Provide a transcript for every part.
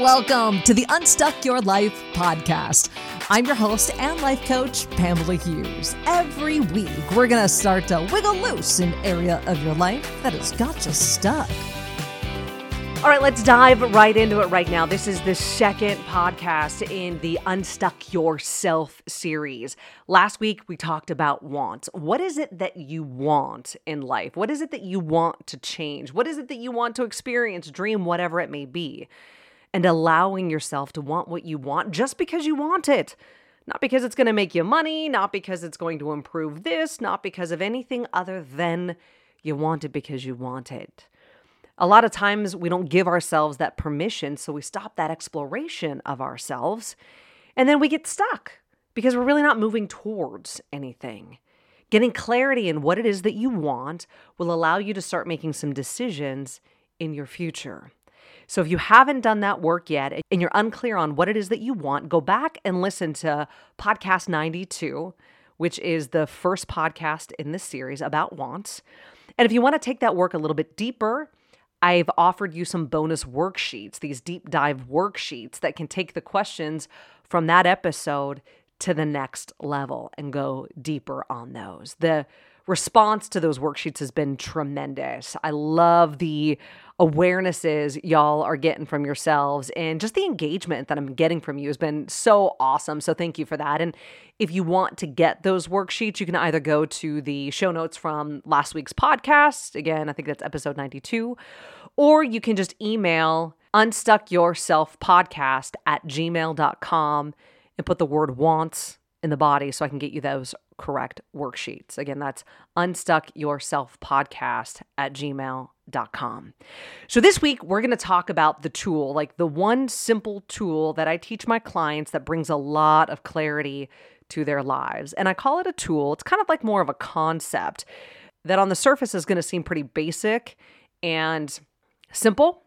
Welcome to the Unstuck Your Life podcast. I'm your host and life coach, Pamela Hughes. Every week, we're going to start to wiggle loose an area of your life that has got you stuck. All right, let's dive right into it right now. This is the second podcast in the Unstuck Yourself series. Last week, we talked about wants. What is it that you want in life? What is it that you want to change? What is it that you want to experience, dream, whatever it may be? And allowing yourself to want what you want just because you want it. Not because it's going to make you money, not because it's going to improve this, not because of anything other than you want it because you want it. A lot of times we don't give ourselves that permission, so we stop that exploration of ourselves, and then we get stuck because we're really not moving towards anything. Getting clarity in what it is that you want will allow you to start making some decisions in your future. So if you haven't done that work yet and you're unclear on what it is that you want, go back and listen to podcast 92, which is the first podcast in this series about wants. And if you want to take that work a little bit deeper, I've offered you some bonus worksheets, these deep dive worksheets that can take the questions from that episode to the next level and go deeper on those. The response to those worksheets has been tremendous. I love the awarenesses y'all are getting from yourselves and just the engagement that I'm getting from you has been so awesome. So thank you for that. And if you want to get those worksheets, you can either go to the show notes from last week's podcast. Again, I think that's episode 92, or you can just email unstuckyourselfpodcast at gmail.com and put the word wants in the body so I can get you those correct worksheets. Again, that's unstuckyourselfpodcast at gmail.com. So this week, we're going to talk about the tool, like the one simple tool that I teach my clients that brings a lot of clarity to their lives. And I call it a tool. It's kind of like more of a concept that on the surface is going to seem pretty basic and simple,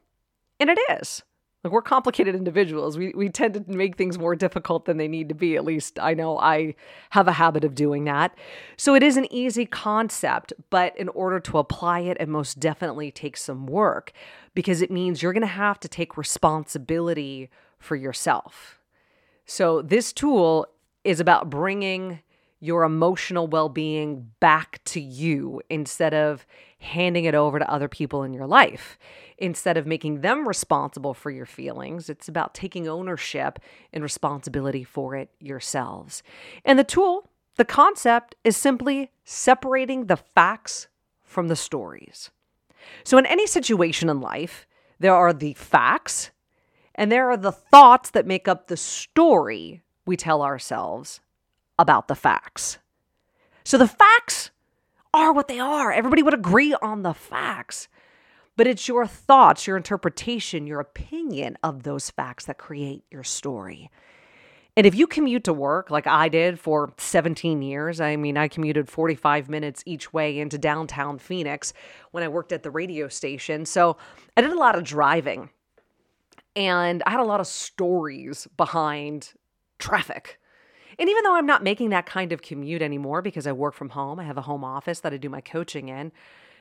and it is. Like we're complicated individuals. We we tend to make things more difficult than they need to be. At least I know I have a habit of doing that. So it is an easy concept, but in order to apply it, it most definitely takes some work because it means you're going to have to take responsibility for yourself. So this tool is about bringing your emotional well-being back to you instead of handing it over to other people in your life instead of making them responsible for your feelings. It's about taking ownership and responsibility for it yourselves. And the tool, the concept, is simply separating the facts from the stories. So, in any situation in life, there are the facts and there are the thoughts that make up the story we tell ourselves about the facts. So, the facts are what they are. Everybody would agree on the facts but it's your thoughts, your interpretation, your opinion of those facts that create your story. And if you commute to work like I did for 17 years, I mean, I commuted 45 minutes each way into downtown Phoenix when I worked at the radio station. So I did a lot of driving and I had a lot of stories behind traffic. And even though I'm not making that kind of commute anymore because I work from home, I have a home office that I do my coaching in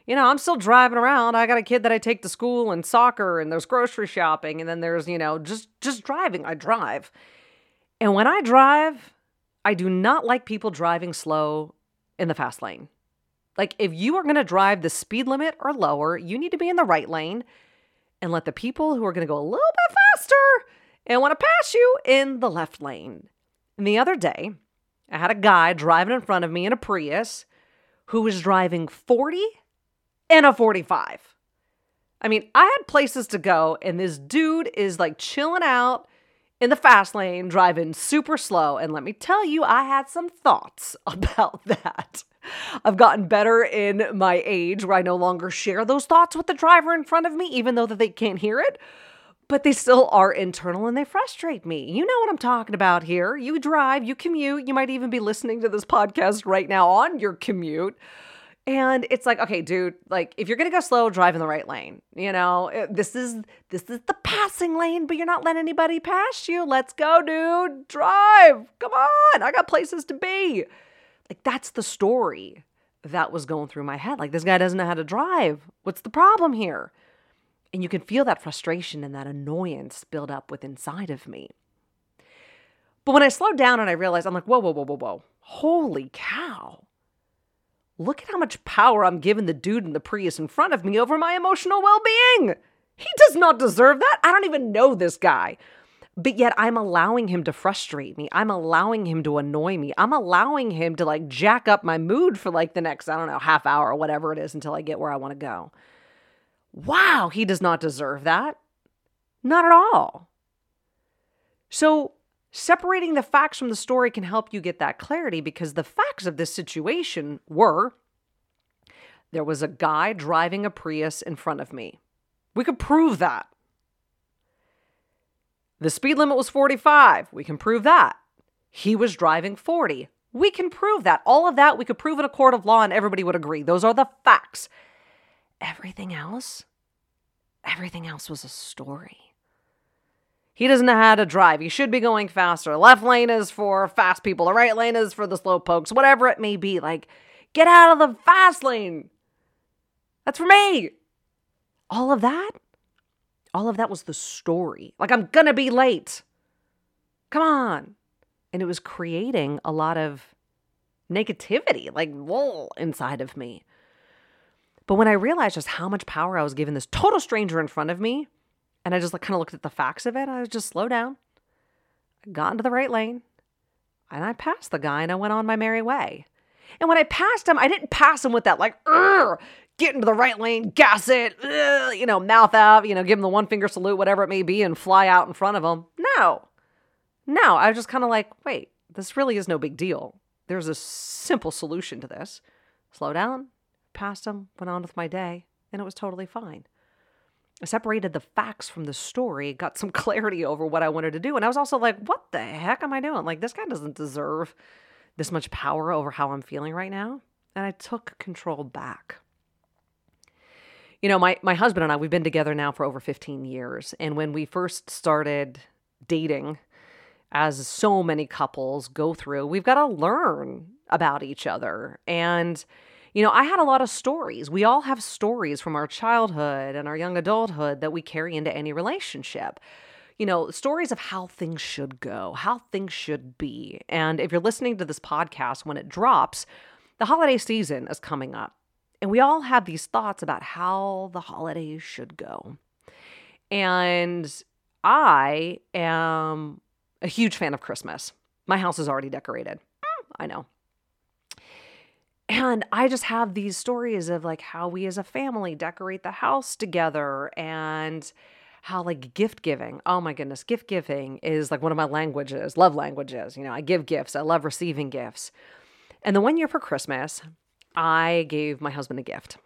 you know, I'm still driving around. I got a kid that I take to school and soccer and there's grocery shopping and then there's, you know, just just driving. I drive. And when I drive, I do not like people driving slow in the fast lane. Like if you are going to drive the speed limit or lower, you need to be in the right lane and let the people who are going to go a little bit faster and want to pass you in the left lane. And the other day, I had a guy driving in front of me in a Prius who was driving 40 and a 45. I mean, I had places to go, and this dude is like chilling out in the fast lane, driving super slow. And let me tell you, I had some thoughts about that. I've gotten better in my age where I no longer share those thoughts with the driver in front of me, even though that they can't hear it. But they still are internal and they frustrate me. You know what I'm talking about here. You drive, you commute, you might even be listening to this podcast right now on your commute. And it's like, okay, dude, like if you're gonna go slow, drive in the right lane. You know, eh, this is this is the passing lane, but you're not letting anybody pass you. Let's go, dude. Drive. Come on. I got places to be. Like that's the story that was going through my head. Like this guy doesn't know how to drive. What's the problem here? And you can feel that frustration and that annoyance build up with inside of me. But when I slowed down and I realized, I'm like, whoa, whoa, whoa, whoa, whoa. Holy cow. Look at how much power I'm giving the dude in the Prius in front of me over my emotional well being. He does not deserve that. I don't even know this guy. But yet I'm allowing him to frustrate me. I'm allowing him to annoy me. I'm allowing him to like jack up my mood for like the next, I don't know, half hour or whatever it is until I get where I want to go. Wow, he does not deserve that. Not at all. So, separating the facts from the story can help you get that clarity because the facts of this situation were there was a guy driving a Prius in front of me. We could prove that. The speed limit was 45. We can prove that. He was driving 40. We can prove that. All of that we could prove in a court of law and everybody would agree. Those are the facts. Everything else, everything else was a story. He doesn't know how to drive. He should be going faster. Left lane is for fast people. The right lane is for the slow pokes, whatever it may be. Like, get out of the fast lane. That's for me. All of that, all of that was the story. Like, I'm going to be late. Come on. And it was creating a lot of negativity, like, whoa, inside of me. But when I realized just how much power I was giving this total stranger in front of me, and I just kind of looked at the facts of it. I was just slow down. I got into the right lane and I passed the guy and I went on my merry way. And when I passed him, I didn't pass him with that like, get into the right lane, gas it, you know, mouth out, you know, give him the one finger salute, whatever it may be, and fly out in front of him. No, no, I was just kind of like, wait, this really is no big deal. There's a simple solution to this. Slow down, passed him, went on with my day, and it was totally fine. I separated the facts from the story, got some clarity over what I wanted to do. And I was also like, what the heck am I doing? Like, this guy doesn't deserve this much power over how I'm feeling right now. And I took control back. You know, my, my husband and I, we've been together now for over 15 years. And when we first started dating, as so many couples go through, we've got to learn about each other. And you know, I had a lot of stories. We all have stories from our childhood and our young adulthood that we carry into any relationship. You know, stories of how things should go, how things should be. And if you're listening to this podcast when it drops, the holiday season is coming up. And we all have these thoughts about how the holidays should go. And I am a huge fan of Christmas. My house is already decorated. I know. And I just have these stories of like how we as a family decorate the house together and how like gift giving. Oh my goodness, gift giving is like one of my languages, love languages. You know, I give gifts, I love receiving gifts. And the one year for Christmas, I gave my husband a gift.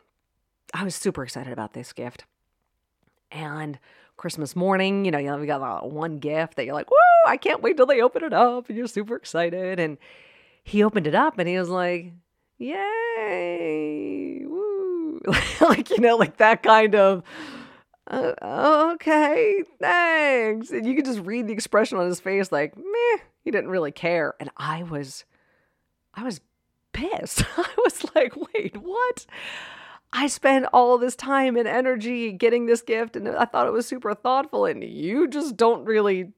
I was super excited about this gift. And Christmas morning, you know, you know, we got that one gift that you're like, woo, I can't wait till they open it up. And you're super excited. And he opened it up and he was like, yay, woo. like, you know, like that kind of, uh, okay, thanks. And you could just read the expression on his face, like, meh, he didn't really care. And I was, I was pissed. I was like, wait, what? I spent all this time and energy getting this gift, and I thought it was super thoughtful, and you just don't really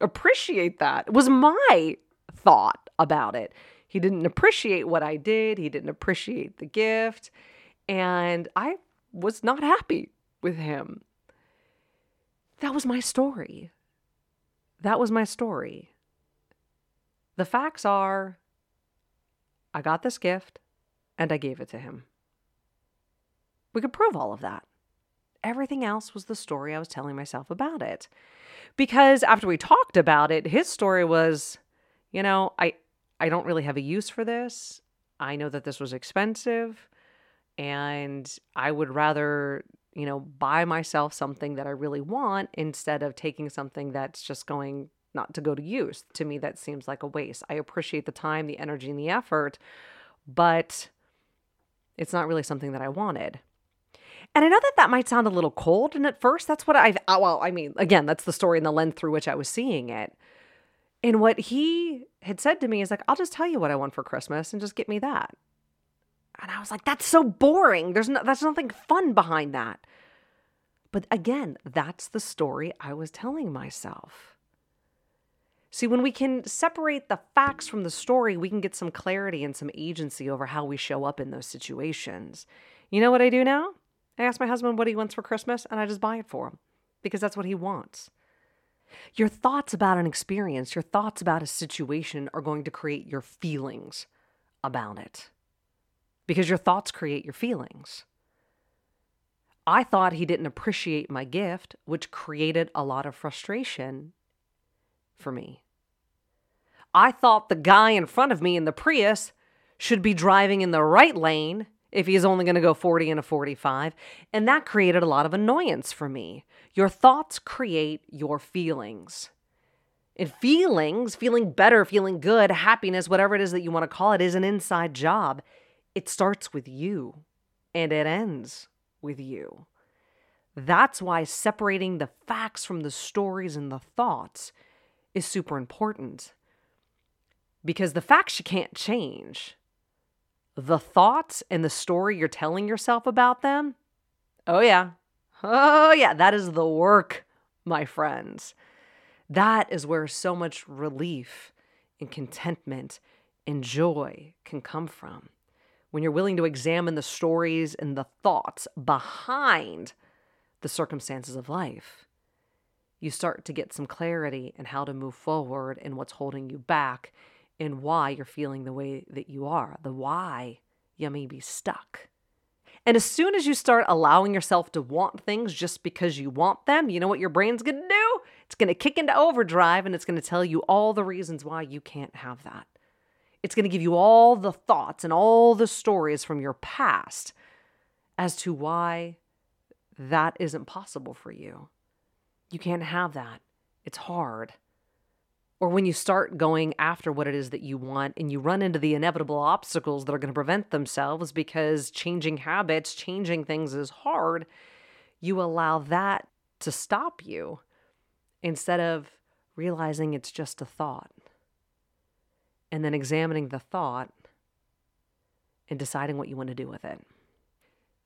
appreciate that. It was my thought about it. He didn't appreciate what I did, he didn't appreciate the gift, and I was not happy with him. That was my story. That was my story. The facts are I got this gift and I gave it to him. We could prove all of that. Everything else was the story I was telling myself about it. Because after we talked about it, his story was, you know, I I don't really have a use for this. I know that this was expensive and I would rather, you know, buy myself something that I really want instead of taking something that's just going not to go to use. To me, that seems like a waste. I appreciate the time, the energy, and the effort, but it's not really something that I wanted. And I know that that might sound a little cold. And at first, that's what I've, oh, well, I mean, again, that's the story and the lens through which I was seeing it. And what he had said to me is like, I'll just tell you what I want for Christmas and just get me that. And I was like, that's so boring. There's no, that's nothing fun behind that. But again, that's the story I was telling myself. See, when we can separate the facts from the story, we can get some clarity and some agency over how we show up in those situations. You know what I do now? I ask my husband what he wants for Christmas and I just buy it for him because that's what he wants. Your thoughts about an experience, your thoughts about a situation are going to create your feelings about it because your thoughts create your feelings. I thought he didn't appreciate my gift, which created a lot of frustration for me. I thought the guy in front of me in the Prius should be driving in the right lane if he's only going to go 40 and a 45. And that created a lot of annoyance for me. Your thoughts create your feelings. And feelings, feeling better, feeling good, happiness, whatever it is that you want to call it, is an inside job. It starts with you and it ends with you. That's why separating the facts from the stories and the thoughts is super important. Because the facts you can't change the thoughts and the story you're telling yourself about them, oh, yeah. Oh, yeah. That is the work, my friends. That is where so much relief and contentment and joy can come from. When you're willing to examine the stories and the thoughts behind the circumstances of life, you start to get some clarity in how to move forward and what's holding you back and why you're feeling the way that you are, the why you may be stuck. And as soon as you start allowing yourself to want things just because you want them, you know what your brain's gonna do? It's gonna kick into overdrive and it's gonna tell you all the reasons why you can't have that. It's gonna give you all the thoughts and all the stories from your past as to why that isn't possible for you. You can't have that. It's hard or when you start going after what it is that you want and you run into the inevitable obstacles that are going to prevent themselves because changing habits, changing things is hard, you allow that to stop you instead of realizing it's just a thought and then examining the thought and deciding what you want to do with it.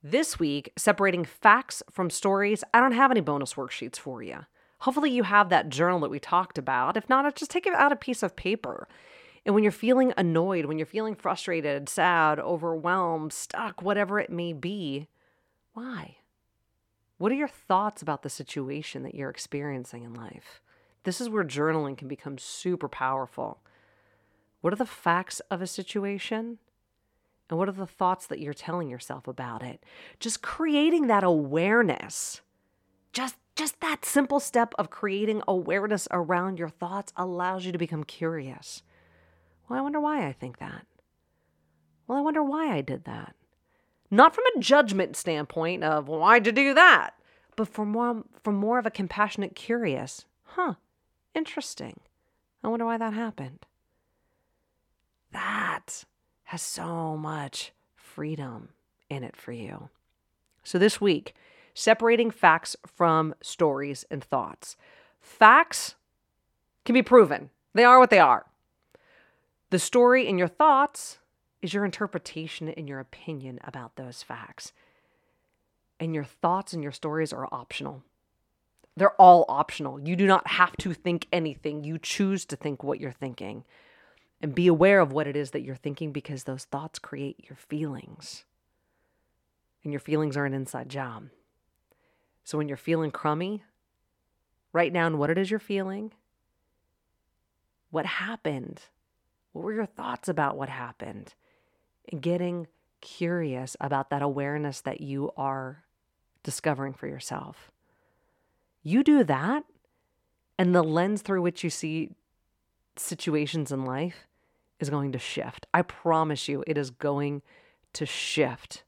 This week, separating facts from stories, I don't have any bonus worksheets for you. Hopefully, you have that journal that we talked about. If not, just take out a piece of paper. And when you're feeling annoyed, when you're feeling frustrated, sad, overwhelmed, stuck, whatever it may be, why? What are your thoughts about the situation that you're experiencing in life? This is where journaling can become super powerful. What are the facts of a situation? And what are the thoughts that you're telling yourself about it? Just creating that awareness. Just just that simple step of creating awareness around your thoughts allows you to become curious. Well, I wonder why I think that. Well, I wonder why I did that. Not from a judgment standpoint of why'd you do that, but from more from more of a compassionate, curious. Huh, interesting. I wonder why that happened. That has so much freedom in it for you. So this week, separating facts from stories and thoughts. Facts can be proven, they are what they are. The story in your thoughts is your interpretation and your opinion about those facts. And your thoughts and your stories are optional. They're all optional. You do not have to think anything. You choose to think what you're thinking. And be aware of what it is that you're thinking because those thoughts create your feelings. And your feelings are an inside job. So when you're feeling crummy, write down what it is you're feeling. What happened? What were your thoughts about what happened? And getting curious about that awareness that you are discovering for yourself. You do that, and the lens through which you see situations in life is going to shift. I promise you, it is going to shift.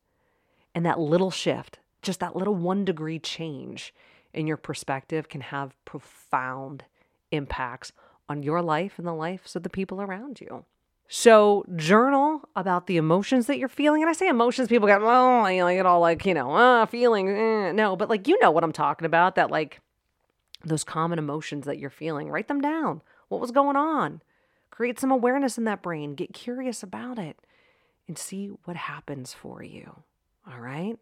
And that little shift, just that little one degree change in your perspective can have profound impacts on your life and the lives of the people around you. So journal about the emotions that you're feeling. And I say emotions, people get, well, I get all like, you know, uh, feeling, eh. no, but like, you know what I'm talking about, that like those common emotions that you're feeling, write them down. What was going on? Create some awareness in that brain. Get curious about it and see what happens for you. All right.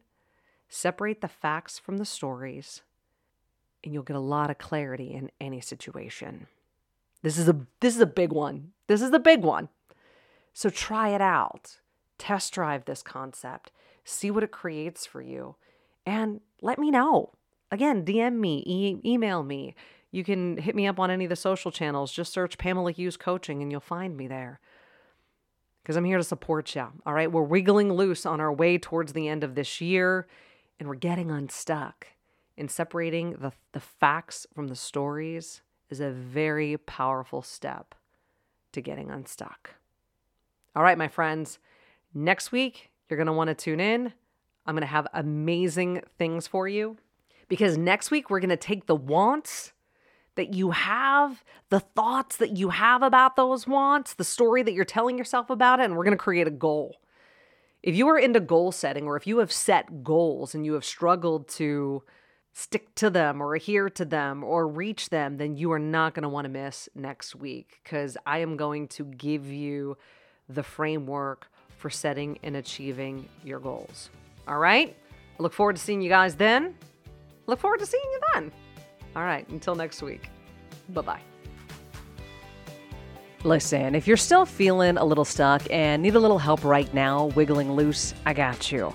Separate the facts from the stories, and you'll get a lot of clarity in any situation. This is a this is a big one. This is the big one. So try it out. Test drive this concept. See what it creates for you and let me know. Again, DM me, e- email me. You can hit me up on any of the social channels. Just search Pamela Hughes Coaching and you'll find me there. Because I'm here to support you. All right. We're wiggling loose on our way towards the end of this year and we're getting unstuck. And separating the, the facts from the stories is a very powerful step to getting unstuck. All right, my friends. Next week, you're going to want to tune in. I'm going to have amazing things for you because next week we're going to take the wants that you have, the thoughts that you have about those wants, the story that you're telling yourself about it, and we're going to create a goal. If you are into goal setting or if you have set goals and you have struggled to stick to them or adhere to them or reach them, then you are not going to want to miss next week because I am going to give you the framework for setting and achieving your goals. All right? I look forward to seeing you guys then. Look forward to seeing you then. All right, until next week. Bye bye. Listen, if you're still feeling a little stuck and need a little help right now, wiggling loose, I got you.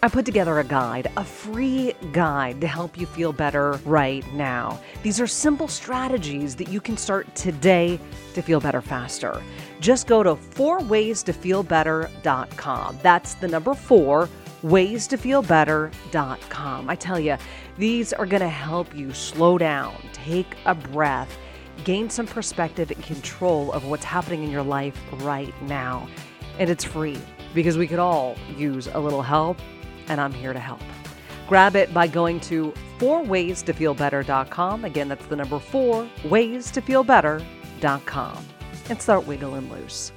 I put together a guide, a free guide to help you feel better right now. These are simple strategies that you can start today to feel better faster. Just go to fourwaystofeelbetter.com. That's the number four, waystofeelbetter.com. I tell you, these are going to help you slow down, take a breath, gain some perspective and control of what's happening in your life right now. And it's free because we could all use a little help, and I'm here to help. Grab it by going to fourwaystofeelbetter.com. Again, that's the number four, ways to feel better.com. And start wiggling loose.